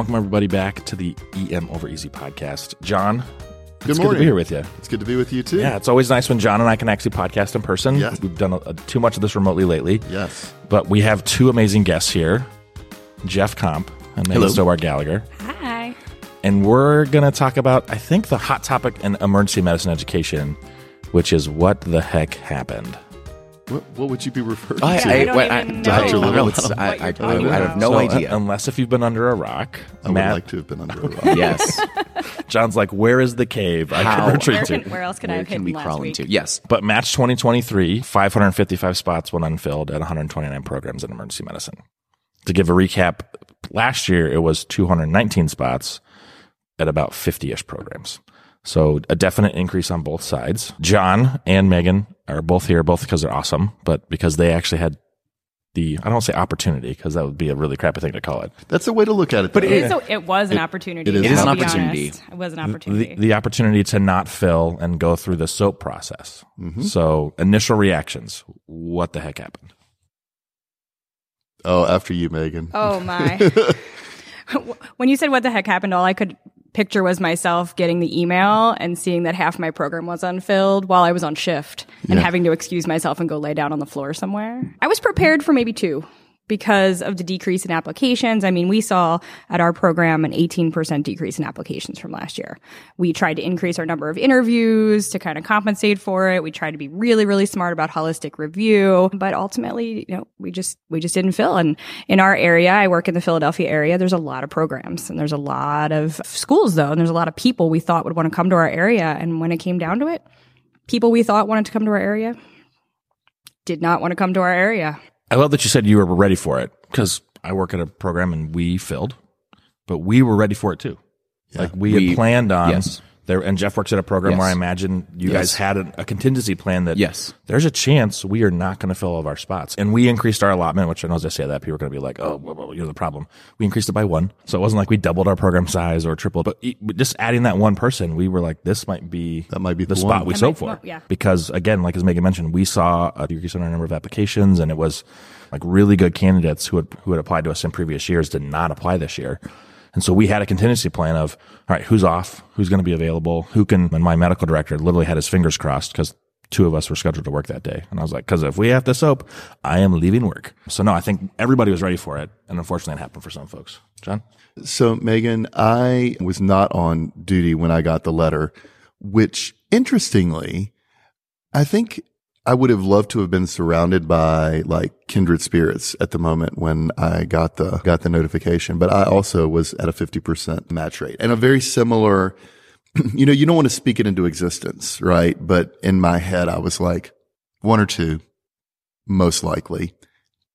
welcome everybody back to the EM Over Easy podcast. John, Good it's good morning. to be here with you. It's good to be with you too. Yeah, it's always nice when John and I can actually podcast in person. Yeah. We've done a, a- too much of this remotely lately, Yes. but we have two amazing guests here Geoff Comp and Megan Hello. Stobart-Gallager. Hi. And we're going to talk about, I think, the hot topic in emergency medicine education, which is what the heck happened. What, what would you be referring I- to? I don't what- even Dr. know Little, what it's- I, I, I, I have no So, idea. uh, unless if you've been under a rock, I would Matt, like to have been under a rock. yes. John's like, where is the cave I How? can retreat Where, to? can, where else could I Where have can hidden we last crawl week? into? Yes. But Match 2023, 555 spots went unfilled at 129 programs in emergency medicine. To give a recap, last year it was 219 spots at about 50 ish programs. So a definite increase on both sides. John and Megan are both here, both because they're awesome, but because they actually had the, I don't want to say opportunity because that would be a really crappy thing to call it. That's a way to look at it. But though. It, is a- it was an opportunity. it is I'll an opportunity. honest. It was an opportunity. the opportunity to not fill and go through the SOAP process. Mm-hmm. So initial reactions. What the heck happened? oh, after you, Megan. oh my! when you said what the heck happened, all I could picture was myself getting the email and seeing that half my program was unfilled while I was on shift and Yeah. having to excuse myself and go lay down on the floor somewhere. I was prepared for maybe two. Because of the decrease in applications. I mean, we saw at our program an 18% decrease in applications from last year. We tried to increase our number of interviews to kind of compensate for it. We tried to be really, really smart about holistic review, but ultimately, you know, we just, we just didn't fill. And in our area, I work in the Philadelphia area, there's a lot of programs and there's a lot of schools though, and there's a lot of people we thought would want to come to our area. And when it came down to it, people we thought wanted to come to our area did not want to come to our area. I love that you said you were ready for it because I work at a program and we filled, but we were ready for it too. Like we, We- had planned on yes. There, and Geoff works at a program Yes. where I imagine you guys had a, a contingency plan that Yes. there's a chance we are not going to fill all of our spots, and we increased our allotment. Which I know as I say that people are going to be like, "Oh, well, well, you're the problem." We increased it by one, so it wasn't like we doubled our program size or tripled, but just adding that one person, we were like, "This might be That might be the the spot one. we That sold for." well, yeah. because again, like as Megan mentioned, we saw a decrease in our number of applications, and it was like really good candidates who had who had applied to us in previous years did not apply this year. And so we had a contingency plan of, all right, who's off, who's going to be available, who can. And my medical director literally had his fingers crossed because two of us were scheduled to work that day. And I was like, because if we have to soap, I am leaving work. So no, I think everybody was ready for it. And unfortunately, it happened for some folks. John? So, Megan, I was not on duty when I got the letter, which interestingly, I think I would have loved to have been surrounded by like kindred spirits at the moment when I got the, got the notification, but I also was at a 50% match rate and a very similar, you know, you don't want to speak it into existence, right? But in my head, I was like one or two, most likely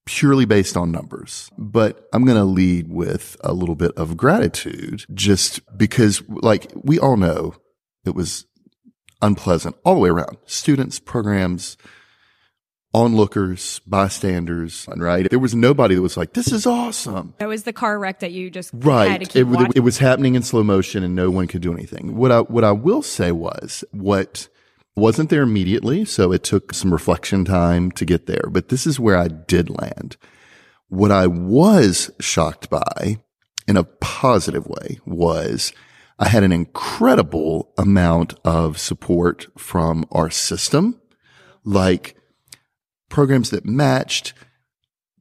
purely based on numbers. But I'm going to lead with a little bit of gratitude just because like we all know it was unpleasant all the way around. Students, programs, onlookers, bystanders, right? There was nobody that was like, this is awesome. That was the car wreck that you just had to Right. It, watching. it was happening in slow motion and no one could do anything. What I, what I will say was what wasn't there immediately. So it took some reflection time to get there, but this is where I did land. What I was shocked by in a positive way was I had an incredible amount of support from our system, like programs that matched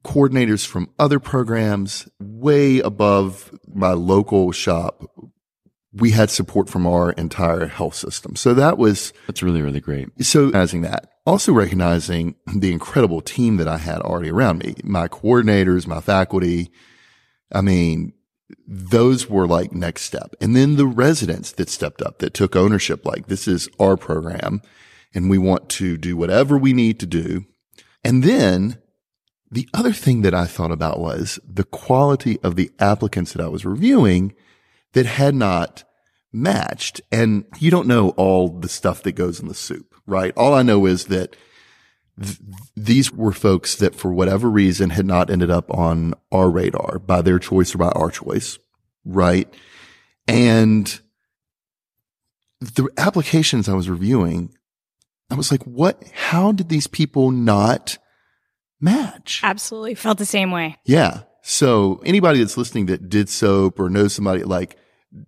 coordinators from other programs way above my local shop. We had support from our entire health system. So that was That's really, really great. so recognizing that, also recognizing the incredible team that I had already around me, my coordinators, my faculty. I mean, those were like next step. And then the residents that stepped up, that took ownership, like this is our program and we want to do whatever we need to do. And then the other thing that I thought about was the quality of the applicants that I was reviewing that had not matched. And you don't know all the stuff that goes in the soup, right? All I know is that th- these were folks that for whatever reason had not ended up on our radar by their choice or by our choice, right? And the applications I was reviewing, I was like, what, how did these people not match? Absolutely felt the same way. Yeah. So anybody that's listening that did soap or knows somebody like,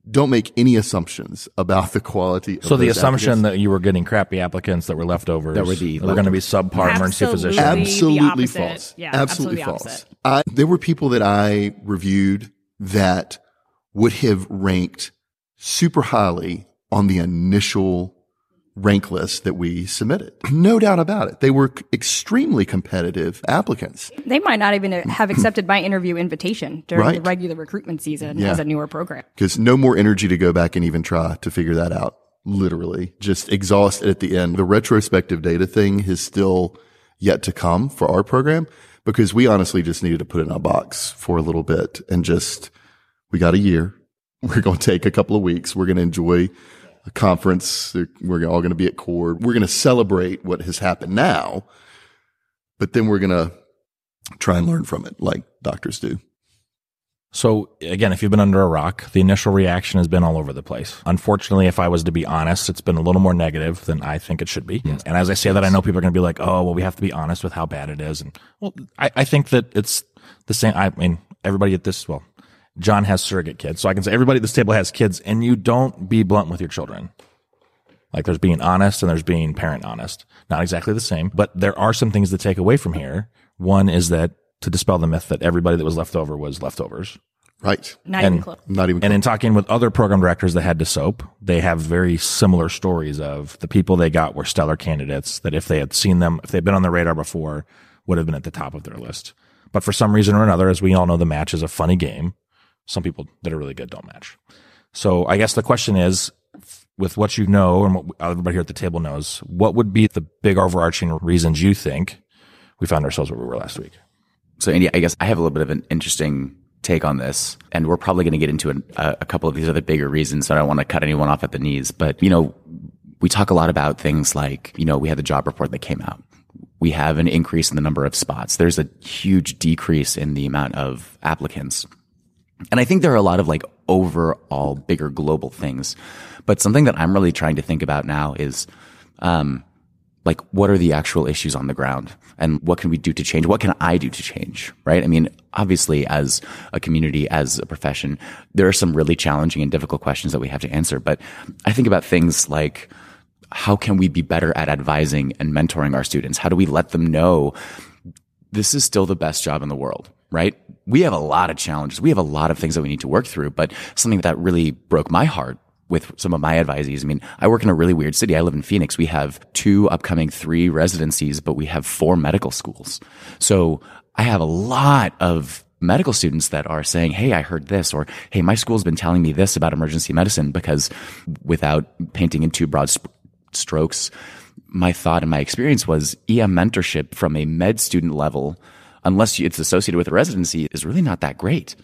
don't make any assumptions about the quality. Of So the assumption applicants. that you were getting crappy applicants that were leftovers That were the were going to be subpar emergency Absolutely. physicians. Absolutely false. Yeah, absolutely, absolutely false. I, there were people that I reviewed that would have ranked super highly on the initial rank list that we submitted. No doubt about it. They were extremely competitive applicants. They might not even have accepted my interview invitation during the regular recruitment season Yeah. as a newer program. because no more energy to go back and even try to figure that out. Literally just exhausted at the end. The retrospective data thing is still yet to come for our program because we honestly just needed to put it in a box for a little bit and just, we got a year. We're going to take a couple of weeks. We're going to enjoy a conference. We're all going to be at Cord. We're going to celebrate what has happened now, but then we're going to try and learn from it like doctors do. So again, if you've been under a rock, the initial reaction has been all over the place. Unfortunately, if I was to be honest, it's been a little more negative than I think it should be. And as I say that, I know people are going to be like, "Oh, well, we have to be honest with how bad it is." And well, I, I think that it's the same. I mean, everybody at this, well, John has surrogate kids, so I can say everybody at this table has kids, and you don't be blunt with your children. Like there's being honest and there's being parent honest. Not exactly the same, but there are some things to take away from here. One is that to dispel the myth that everybody that was left over was leftovers. Right. Not And- even close. Not even And in talking with other program directors that had to soap, they have very similar stories of the people they got were stellar candidates that if they had seen them, if they'd been on the radar before, would have been at the top of their list. But for some reason or another, as we all know, the match is a funny game. Some people that are really good don't match. So I guess the question is, with what you know and what everybody here at the table knows, what would be the big overarching reasons you think we found ourselves where we were last week? So, Andy, I guess I have a little bit of an interesting take on this, and we're probably going to get into a, a couple of these other bigger reasons. So I don't want to cut anyone off at the knees, but you know, we talk a lot about things like, you know, we had the job report that came out. We have an increase in the number of spots. There's a huge decrease in the amount of applicants. And I think there are a lot of like overall bigger global things. But something that I'm really trying to think about now is, um, like what are the actual issues on the ground and what can we do to change? What can I do to change? Right. I mean, obviously as a community, as a profession, there are some really challenging and difficult questions that we have to answer. But I think about things like, how can we be better at advising and mentoring our students? How do we let them know this is still the best job in the world, right? We have a lot of challenges. We have a lot of things that we need to work through, but something that really broke my heart with some of my advisees. I mean, I work in a really weird city. I live in Phoenix. We have two upcoming three residencies, but we have four medical schools. So I have a lot of medical students that are saying, Hey, I heard this, or Hey, my school's been telling me this about emergency medicine because without painting in too broad sp- strokes, my thought and my experience was EM mentorship from a med student level, unless it's associated with a residency, is really not that great.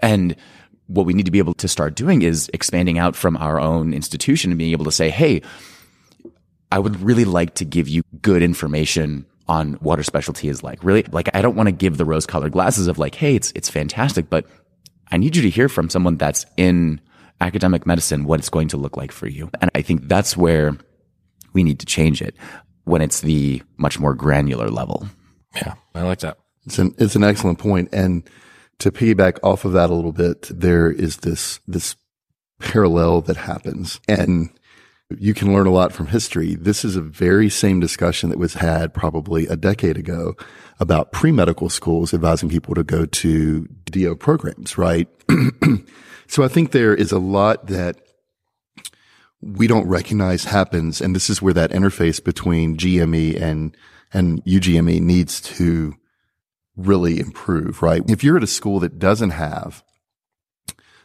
And what we need to be able to start doing is expanding out from our own institution and being able to say, Hey, I would really like to give you good information on what our specialty is like. Really, like, I don't want to give the rose colored glasses of like, Hey, it's, it's fantastic, but I need you to hear from someone that's in academic medicine what it's going to look like for you. And I think that's where we need to change it when it's the much more granular level. Yeah, I like that. It's an, it's an excellent point. And to piggyback off of that a little bit, there is this, this parallel that happens and you can learn a lot from history. This is a very same discussion that was had probably a decade ago about pre-medical schools advising people to go to DO programs, right? so I think there is a lot that we don't recognize happens. And this is where that interface between GME and, and UGME needs to really improve, right? If you're at a school that doesn't have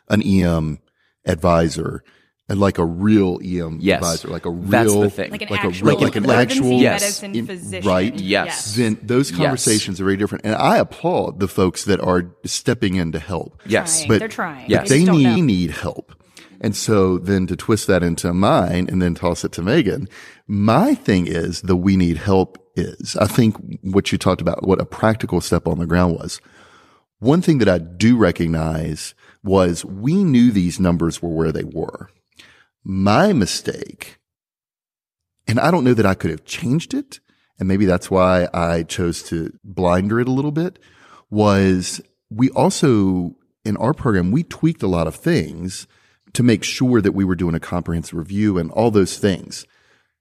an EM advisor and like a real EM Yes. advisor, like a real, That's the thing. Like an like a actual, real- like an emergency actual- Yes. medicine in- physician. right? Yes. then those Yes. conversations are very different. And I applaud the folks that are stepping in to help. Yes. Trying. But They're trying. Yes. They they need, need help. And so then to twist that into mine and then toss it to Megan, my thing is the we need help is I think what you talked about, what a practical step on the ground was. One thing that I do recognize was we knew these numbers were where they were. My mistake, and I don't know that I could have changed it. And maybe that's why I chose to blinder it a little bit was we also, in our program, we tweaked a lot of things to make sure that we were doing a comprehensive review and all those things.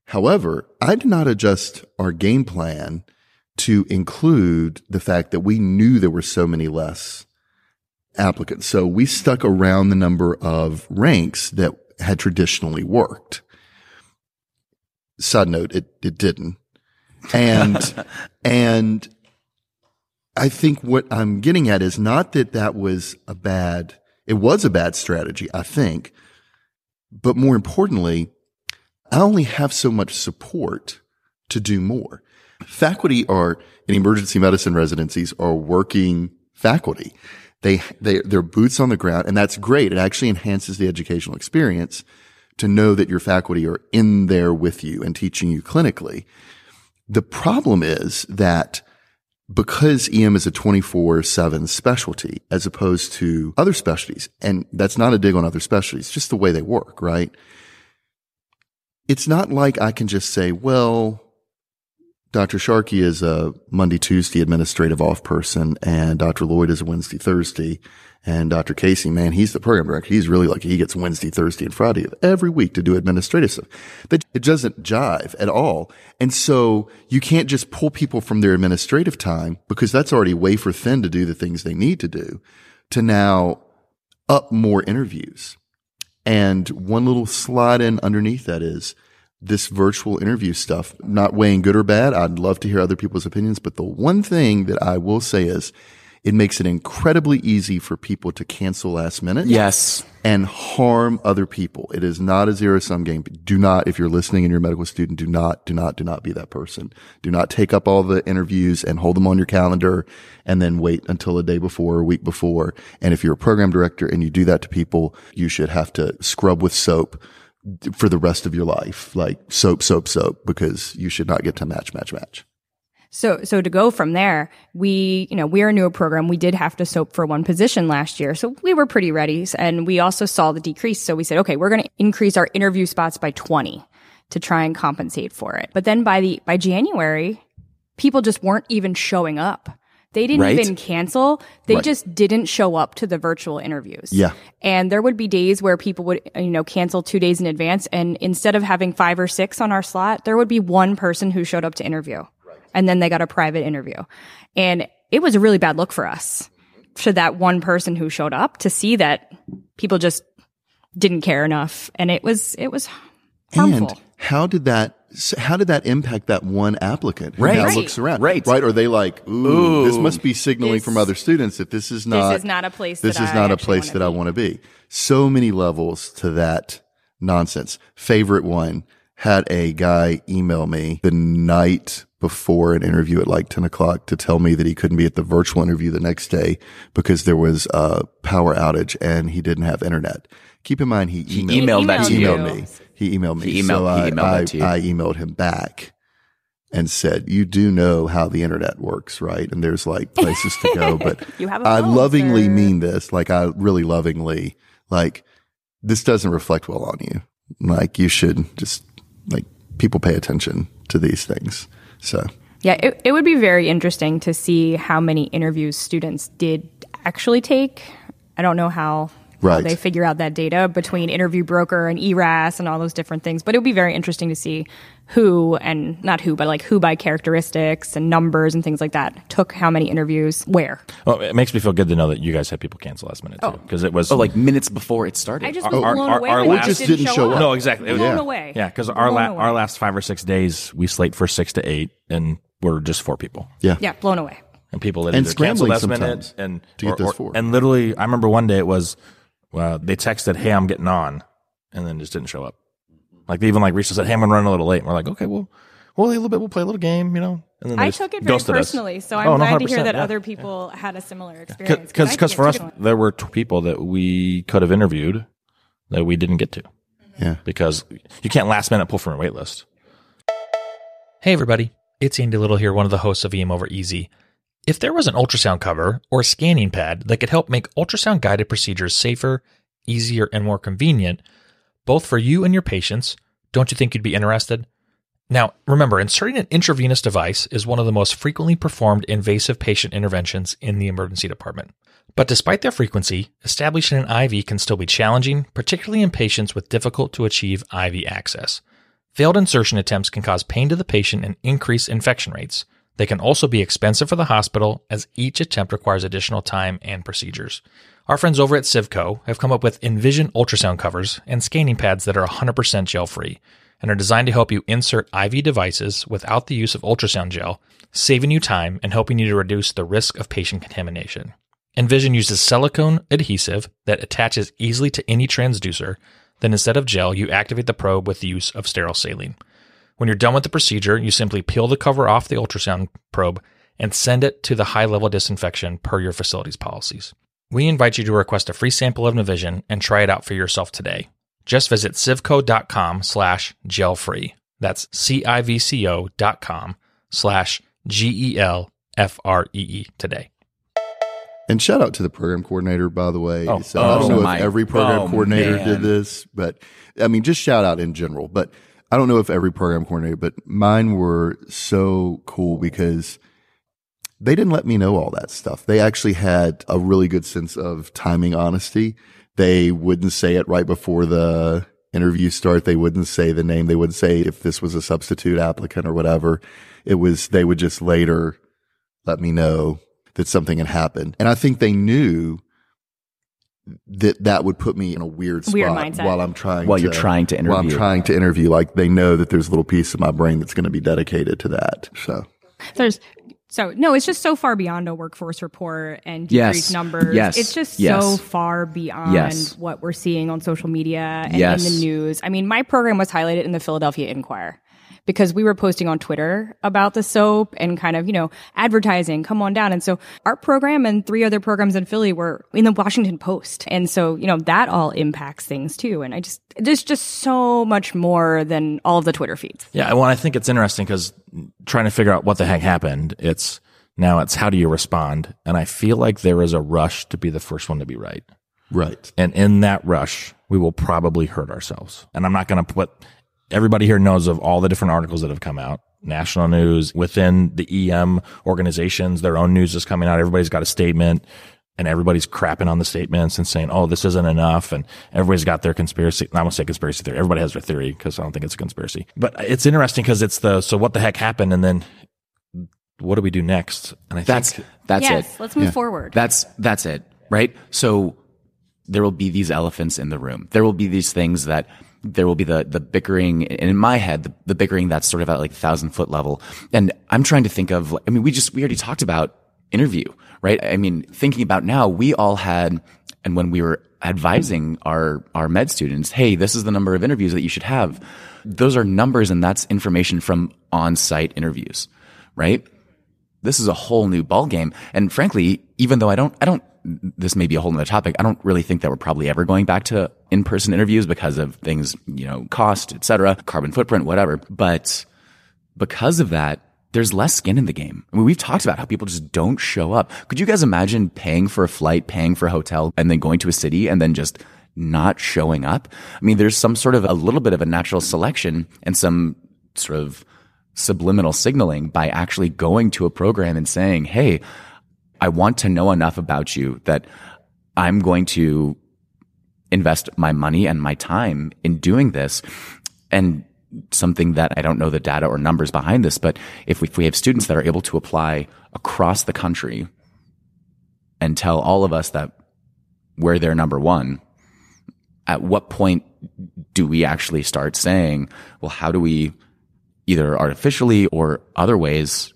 However, I did not adjust our game plan to include the fact that we knew there were so many less applicants. So we stuck around the number of ranks that had traditionally worked. Side note, it, it didn't. And, and I think what I'm getting at is not that that was a bad, it was a bad strategy, I think. But more importantly, I only have so much support to do more. Faculty are in emergency medicine residencies are working faculty. They, they, they're boots on the ground and that's great. It actually enhances the educational experience to know that your faculty are in there with you and teaching you clinically. The problem is that because EM is a 24 seven specialty as opposed to other specialties, and that's not a dig on other specialties, just the way they work, right? It's not like I can just say, well, Dr. Sharkey is a Monday, Tuesday administrative off person and Dr. Lloyd is a Wednesday, Thursday. And Dr. Casey, man, he's the program director. He's really like, he gets Wednesday, Thursday and Friday of every week to do administrative stuff. But it doesn't jive at all. And so you can't just pull people from their administrative time because that's already wafer thin to do the things they need to do to now up more interviews. And one little slide in underneath that is this virtual interview stuff, not weighing good or bad. I'd love to hear other people's opinions, but the one thing that I will say is it makes it incredibly easy for people to cancel last minute. Yes. And harm other people. It is not a zero sum game. Do not, if you're listening and you're a medical student, do not, do not, do not be that person. Do not take up all the interviews and hold them on your calendar and then wait until a day before or a week before. And if you're a program director and you do that to people, you should have to scrub with soap for the rest of your life, like soap, soap, soap, because you should not get to match, match, match. So, so to go from there, we, you know, we're a newer program. We did have to soap for one position last year. So we were pretty ready. And we also saw the decrease. So we said, okay, we're going to increase our interview spots by 20 to try and compensate for it. But then by the, by January, people just weren't even showing up. They didn't Right. even cancel. They Right. just didn't show up to the virtual interviews. Yeah. And there would be days where people would, you know, cancel two days in advance. And instead of having five or six on our slot, there would be one person who showed up to interview. And then they got a private interview. And it was a really bad look for us for that one person who showed up to see that people just didn't care enough. And it was, it was harmful. And how did that, how did that impact that one applicant who Right. now Right. looks around? Right. Right. Are they like, ooh, this must be signaling This- from other students that this is not, this is not a place this that is I not a place wanna that I want to be. So many levels to that nonsense. Favorite one had a guy email me the night before an interview at like 10 o'clock to tell me that he couldn't be at the virtual interview the next day because there was a power outage and he didn't have internet. Keep in mind, he emailed, He emailed back emailed to he you. emailed me. He emailed me. He emailed- so he I, emailed I, to you. I emailed him back and said, you do know how the internet works, right? And there's like places to go, but You have a I lovingly sir. mean this. Like I really lovingly, like this doesn't reflect well on you. Like you should just like people pay attention to these things. So Yeah, it, it would be very interesting to see how many interviews students did actually take. I don't know how, how Right. they figure out that data between interview broker and ERAS and all those different things. But it would be very interesting to see who and not who, but like who by characteristics and numbers and things like that took how many interviews where. Well, it makes me feel good to know that you guys had people cancel last minute too, oh. because it was Oh, like minutes before it started. I just Our- was our- blown our- away. our when last- just didn't show up. no, exactly. Was- Blown Yeah. away. yeah, because our Blown la- away. our last five or six days we slate for six to eight, and we're just four people. yeah. Yeah, blown away. and people that And either cancel scrambling last minute and to get or- those or- four. And literally, I remember one day it was well, they texted, "Hey, I'm getting on," and then just didn't show up. Like they even like reached and said, "Hey, I'm gonna run a little late." And we're like, "Okay, well, we'll wait a little bit. We'll play a little game, you know." And then I took it very ghosted us. personally, so I'm Oh, glad to hear that yeah. other people had a similar experience. I because for us one. there were two people that we could have interviewed that we didn't get to Yeah. because you can't last minute pull from a wait list. Hey, everybody. It's Andy Little here, one of the hosts of EM Over Easy. If there was an ultrasound cover or scanning pad that could help make ultrasound guided procedures safer, easier, and more convenient, both for you and your patients, don't you think you'd be interested? Now, remember, inserting an intravenous device is one of the most frequently performed invasive patient interventions in the emergency department. But despite their frequency, establishing an IV can still be challenging, particularly in patients with difficult to achieve IV access. Failed insertion attempts can cause pain to the patient and increase infection rates. They can also be expensive for the hospital as each attempt requires additional time and procedures. Our friends over at Civco have come up with Envision ultrasound covers and scanning pads that are 100% gel free and are designed to help you insert IV devices without the use of ultrasound gel, saving you time and helping you to reduce the risk of patient contamination. Envision uses silicone adhesive that attaches easily to any transducer. Then instead of gel, you activate the probe with the use of sterile saline. When you're done with the procedure, you simply peel the cover off the ultrasound probe and send it to the high level disinfection per your facility's policies. We invite you to request a free sample of Envision and try it out for yourself today. Just visit civco.com slash gelfree. That's C-I-V-C-O dot com slash G-E-L-F-R-E-E today. And shout out to the program coordinator, by the way. Oh, so I oh, don't oh know my- if every program oh, coordinator man. did this, but I mean, just shout out in general. But I don't know if every program coordinator, but mine were so cool because they didn't let me know all that stuff. They actually had a really good sense of timing honesty. They wouldn't say it right before the interview start. They wouldn't say the name. They wouldn't say if this was a substitute applicant or whatever. It was, they would just later let me know that something had happened. And I think they knew that that would put me in a weird spot Weird mindset. while I'm trying While to, you're trying to interview. while I'm trying to interview. Like they know that there's a little piece of my brain that's going to be dedicated to that. So There's so no, it's just so far beyond a workforce report and Yes. numbers. Yes. It's just Yes. so far beyond Yes. what we're seeing on social media and Yes. in the news. I mean, my program was highlighted in the Philadelphia Inquirer because we were posting on Twitter about the soap and kind of, you know, advertising, come on down. And so our program and three other programs in Philly were in the Washington Post. And so, you know, that all impacts things too. And I just, there's just so much more than all of the Twitter feeds. Yeah, well, I think it's interesting because trying to figure out what the heck happened, it's now it's how do you respond? And I feel like there is a rush to be the first one to be right. right. And in that rush, we will probably hurt ourselves. And I'm not going to put everybody here knows of all the different articles that have come out. National news within the EM organizations, their own news is coming out. Everybody's got a statement and everybody's crapping on the statements and saying, Oh, this isn't enough. And everybody's got their conspiracy. I won't say conspiracy theory. Everybody has their theory because I don't think it's a conspiracy, but it's interesting because it's the, so what the heck happened? And then what do we do next? And I That's think that's yes, it. let's move forward. That's that's it, right? So there will be these elephants in the room. There will be these things that there will be the the bickering and in my head the, the bickering that's sort of at like the thousand foot level. And I'm trying to think of I mean we just we already talked about interview, right? I mean thinking about now we all had and when we were advising our our med students, hey, this is the number of interviews that you should have. Those are numbers and that's information from on-site interviews, right? this is a whole new ballgame. And frankly, even though I don't, I don't, this may be a whole other topic. I don't really think that we're probably ever going back to in-person interviews because of things, you know, cost, et cetera, carbon footprint, whatever. But because of that, there's less skin in the game. I mean, we've talked about how people just don't show up. Could you guys imagine paying for a flight, paying for a hotel, and then going to a city and then just not showing up? I mean, there's some sort of a little bit of a natural selection and some sort of subliminal signaling by actually going to a program and saying, Hey, I want to know enough about you that I'm going to invest my money and my time in doing this. And something that I don't know the data or numbers behind this, but if we, if we have students that are able to apply across the country and tell all of us that we're their number one, at what point do we actually start saying, well, how do we either artificially or other ways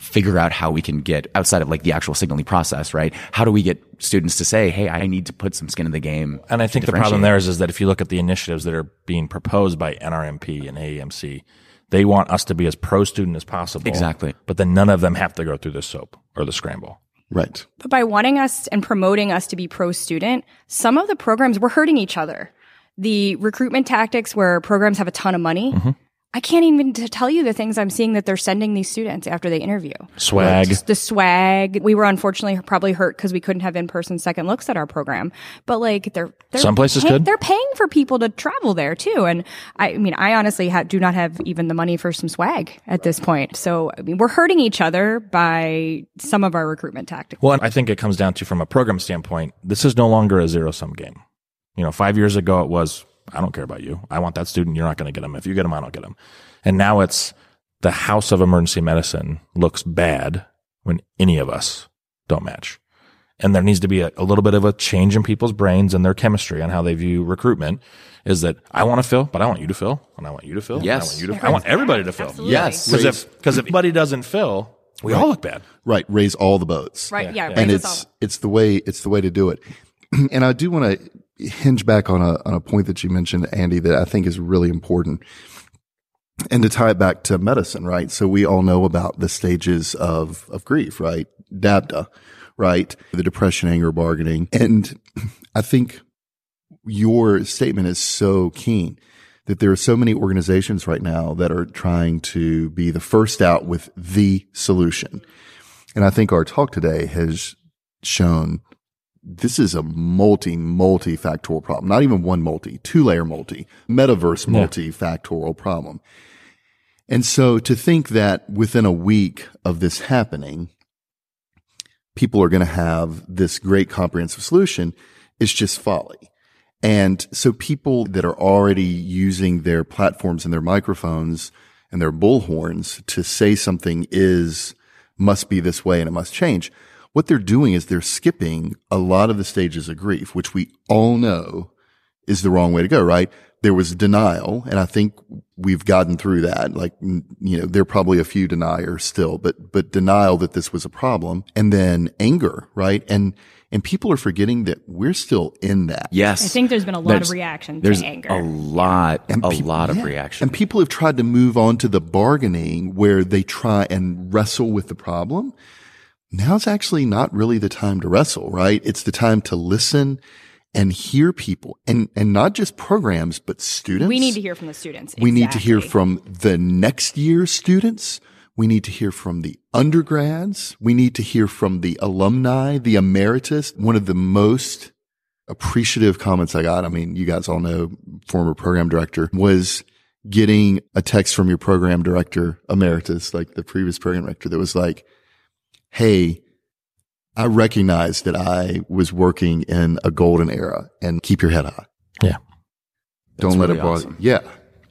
figure out how we can get outside of like the actual signaling process, right? How do we get students to say, Hey, I need to put some skin in the game. And I think the problem there is, is that if you look at the initiatives that are being proposed by NRMP and AEMC, they want us to be as pro student as possible. Exactly. But then none of them have to go through the soap or the scramble. Right. But by wanting us and promoting us to be pro student, some of the programs were hurting each other. The recruitment tactics where programs have a ton of money. Mm-hmm. I can't even tell you the things I'm seeing that they're sending these students after they interview. Swag. Just the swag. We were unfortunately probably hurt because we couldn't have in-person second looks at our program. But like they're, they're Some places pay- could. They're paying for people to travel there too. And I, I mean, I honestly ha- do not have even the money for some swag at this point. So I mean, we're hurting each other by some of our recruitment tactics. Well, I think it comes down to from a program standpoint, this is no longer a zero sum game. You know, five years ago it was, I don't care about you. I want that student. You're not going to get them. If you get them, I don't get them. And now it's the house of emergency medicine looks bad when any of us don't match. And there needs to be a, a little bit of a change in people's brains and their chemistry on how they view recruitment is that I want to fill, but I want you to fill and I want you to fill. and Yes. I want you to, I want everybody to fill. Absolutely. Yes. Because if, because if anybody doesn't fill, we all look bad. Right. Raise all the boats. Right. Yeah. and raise us it's all. it's the way it's the way to do it. and I do want to hinge back on a on a point that you mentioned, Andy, that I think is really important. And to tie it back to medicine, right? So we all know about the stages of of grief, right? DABDA, right? The depression, anger, bargaining. And I think your statement is so keen that there are so many organizations right now that are trying to be the first out with the solution. And I think our talk today has shown this is a multi, multi-factorial problem. Not even one multi, two layer multi, metaverse multi-factorial problem. And so to think that within a week of this happening, people are going to have this great comprehensive solution is just folly. And so people that are already using their platforms and their microphones and their bullhorns to say something is, must be this way and it must change. What they're doing is they're skipping a lot of the stages of grief, which we all know is the wrong way to go, right? There was denial, and I think we've gotten through that. Like, you know, there are probably a few deniers still, but, but denial that this was a problem and then anger, right? And, and people are forgetting that we're still in that. Yes. I think there's been a lot There's- of reaction There's to anger. a lot, a peop- lot of yeah. reaction. And people have tried to move on to the bargaining where they try and wrestle with the problem. Now's actually not really the time to wrestle, right? It's the time to listen and hear people and, and not just programs, but students. we need to hear from the students. We need to hear from the next year students. We need to hear from the undergrads. We need to hear from the alumni, the emeritus. One of the most appreciative comments I got, I mean, you guys all know former program director was getting a text from your program director emeritus, like the previous program director that was like, Hey, I recognize that I was working in a golden era and keep your head high. Yeah. Don't let it bother. awesome. Yeah.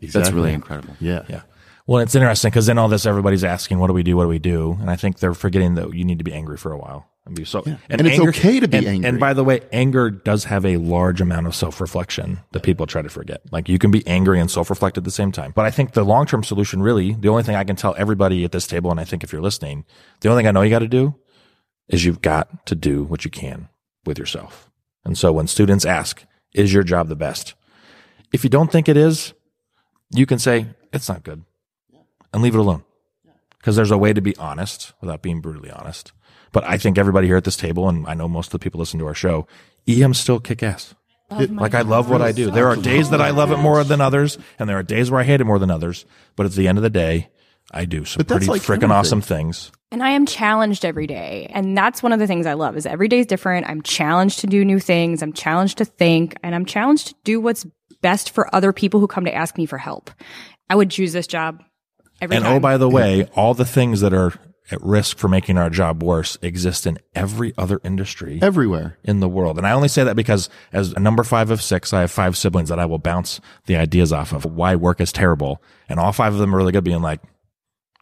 That's really incredible. Yeah. Yeah. Well, it's interesting because in all this, everybody's asking, what do we do? What do we do? And I think they're forgetting that you need to be angry for a while and be so, And it's okay to be and, angry. And by the way, anger does have a large amount of self-reflection that people try to forget. Like you can be angry and self-reflect at the same time. But I think the long-term solution really, the only thing I can tell everybody at this table, and I think if you're listening, the only thing I know you got to do is you've got to do what you can with yourself. And so when students ask, is your job the best? If you don't think it is, you can say, it's not good and leave it alone. Because there's a way to be honest without being brutally honest. But I think everybody here at this table, and I know most of the people listen to our show, EM's still kick ass. Like I love what I do. There are days that I love it more than others, and there are days where I hate it more than others. But at the end of the day, I do some pretty like freaking awesome things. And I am challenged every day. And that's one of the things I love is every day is different. I'm challenged to do new things. I'm challenged to think and I'm challenged to do what's best for other people who come to ask me for help. I would choose this job every And oh, time. oh, by the way, all the things that are at risk for making our job worse exist in every other industry Everywhere. in the world. And I only say that because as a number five of six, I have five siblings that I will bounce the ideas off of why work is terrible. And all five of them are really good being like,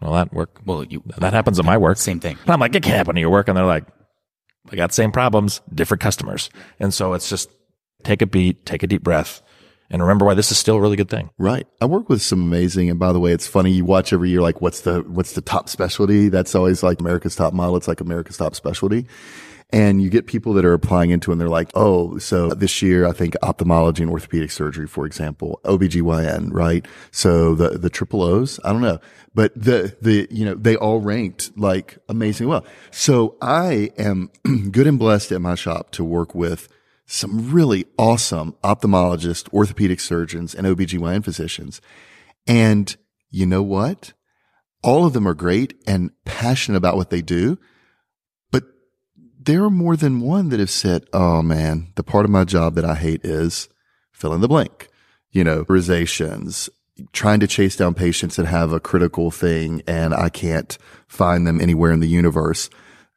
well, that work, Well, you that happens at my work. same thing. And I'm like, it can't happen to your work. And they're like, I got the same problems, different customers. And so it's just take a beat, take a deep breath and remember why this is still a really good thing. Right. I work with some amazing, and by the way, it's funny. You watch every year, like, what's the, what's the top specialty? That's always like America's top model. It's like America's top specialty. And you get people that are applying into and they're like, oh, so this year, I think ophthalmology and orthopedic surgery, for example, OBGYN, right? So the, the triple O's, I don't know, but the, the, you know, they all ranked like amazing well. So I am good and blessed at my shop to work with some really awesome ophthalmologists, orthopedic surgeons, and OBGYN physicians. And you know what? All of them are great and passionate about what they do. But there are more than one that have said, Oh man, the part of my job that I hate is fill in the blank, you know, authorizations, trying to chase down patients that have a critical thing and I can't find them anywhere in the universe.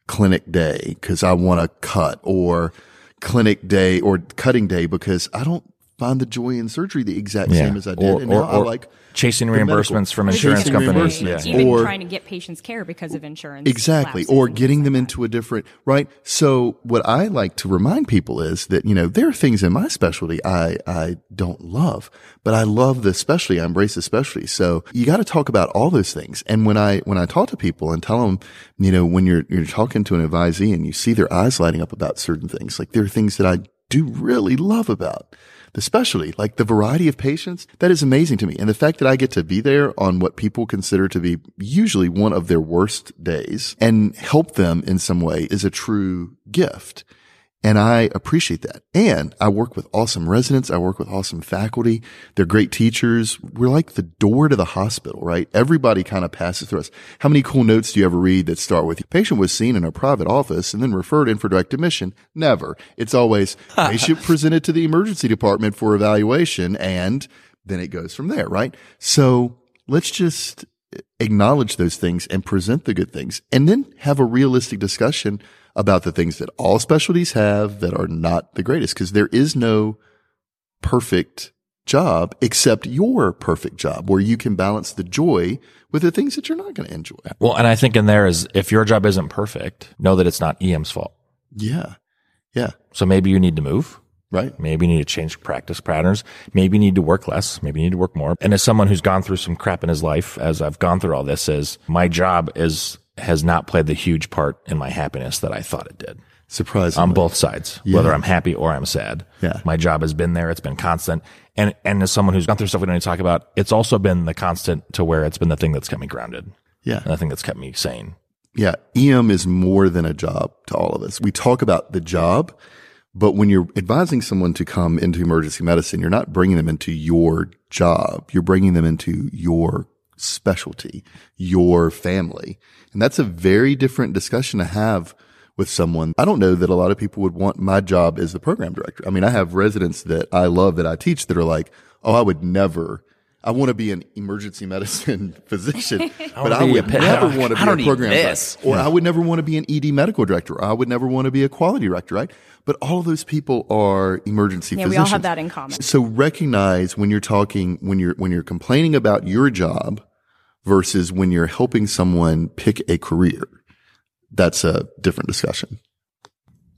Clinic day because I want to cut or clinic day or cutting day because I don't find the joy in surgery the exact Yeah. same as I did. Or- and or- now I like chasing the medical- reimbursements from Chasing insurance companies. Yeah. Even Or- trying to get patients care because of insurance. Exactly. Or getting them like into a different, right? So what I like to remind people is that, you know, there are things in my specialty I, I don't love, but I love the specialty. I embrace the specialty. So you got to talk about all those things. And when I, when I talk to people and tell them, you know, when you're, you're talking to an advisee and you see their eyes lighting up about certain things, like there are things that I do really love about the specialty, like the variety of patients, that is amazing to me. And the fact that I get to be there on what people consider to be usually one of their worst days and help them in some way is a true gift. And I appreciate that. And I work with awesome residents. I work with awesome faculty. They're great teachers. We're like the door to the hospital, right? Everybody kind of passes through us. How many cool notes do you ever read that start with patient was seen in a private office and then referred in for direct admission? Never. It's always patient presented to the emergency department for evaluation and then it goes from there, right? So let's just acknowledge those things and present the good things and then have a realistic discussion about the things that all specialties have that are not the greatest because there is no perfect job except your perfect job where you can balance the joy with the things that you're not going to enjoy. Well, and I think in there is if your job isn't perfect, know that it's not EM's fault. Yeah. Yeah. So maybe you need to move. Right. Maybe you need to change practice patterns. Maybe you need to work less. Maybe you need to work more. And as someone who's gone through some crap in his life, as I've gone through all this, is my job is has not played the huge part in my happiness that I thought it did. Surprisingly. on both sides, whether I'm happy or I'm sad. Yeah. My job has been there. It's been constant. And, and as someone who's gone through stuff we don't need to talk about, it's also been the constant to where it's been the thing that's kept me grounded Yeah. and the thing that's kept me sane. Yeah. EM is more than a job to all of us. We talk about the job, but when you're advising someone to come into emergency medicine, you're not bringing them into your job. You're bringing them into your specialty, your family. And that's a very different discussion to have with someone. I don't know that a lot of people would want my job as the program director. I mean, I have residents that I love that I teach that are like, Oh, I would never, I want to be an emergency medicine physician, but I be a would never want to be don't a program director. Or I would never want to be an ED medical director. Or I would never want to be a quality director, right? But all of those people are emergency Yeah, we physicians. all have that in common. So recognize when you're talking, when you're, when you're complaining about your job versus when you're helping someone pick a career. That's a different discussion.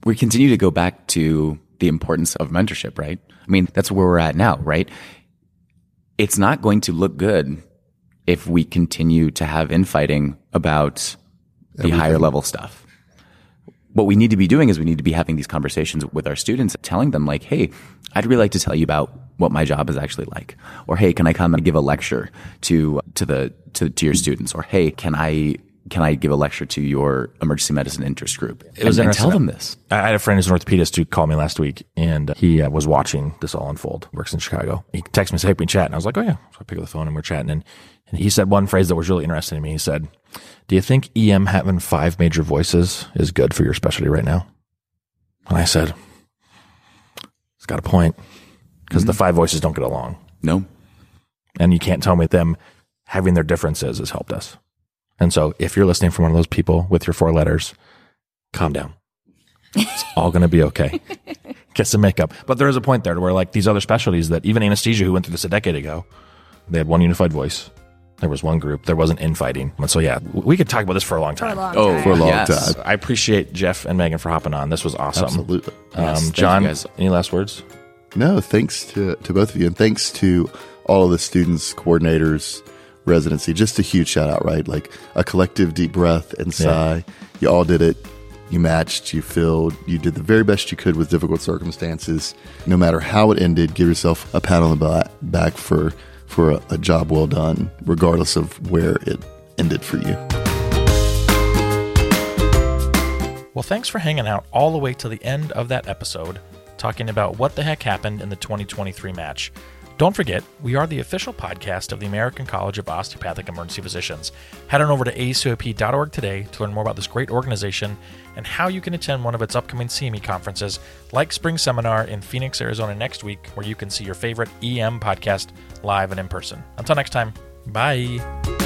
we continue to go back to the importance of mentorship, right? I mean, that's where we're at now, right? It's not going to look good if we continue to have infighting about the higher level stuff. What we need to be doing is we need to be having these conversations with our students, telling them like, Hey, I'd really like to tell you about what my job is actually like. Or, Hey, can I come and give a lecture to, to the, to, to your students? Or, Hey, can I, can I give a lecture to your emergency medicine interest group? It was and, and tell them this. I had a friend who's an orthopedist who called me last week and he uh, was watching this all unfold. Works in Chicago. He texted me, said, hey, we chat? And I was like, oh yeah. So I pick up the phone and we're chatting. And, and he said one phrase that was really interesting to me. He said, do you think EM having five major voices is good for your specialty right now? And I said, it's got a point because the five voices don't get along. No. And you can't tell me them having their differences has helped us. And so if you're listening from one of those people with your four letters, calm down. It's all going to be okay. Get some makeup. But there is a point there to where like these other specialties that even anesthesia who went through this a decade ago, they had one unified voice. There was one group. There wasn't infighting. And so yeah, we could talk about this for a long For a time. long Oh, time. For a long Yes. time. I appreciate Geoff and Megan for hopping on. This was awesome. Absolutely. Um, Yes, thank you, John, guys. any last words? No, thanks to, to both of you. And thanks to all of the students, coordinators, residency. Just a huge shout out, right? Like a collective deep breath and sigh. You all did it. You matched, you filled, you did the very best you could with difficult circumstances. No matter how it ended, give yourself a pat on the ba- back for, for a, a job well done, regardless of where it ended for you. Well, thanks for hanging out all the way to the end of that episode, talking about what the heck happened in the 2023 match. Don't forget, we are the official podcast of the American College of Osteopathic Emergency Physicians. Head on over to acoep.org today to learn more about this great organization and how you can attend one of its upcoming CME conferences, like Spring Seminar in Phoenix, Arizona next week, where you can see your favorite EM podcast live and in person. Until next time, bye.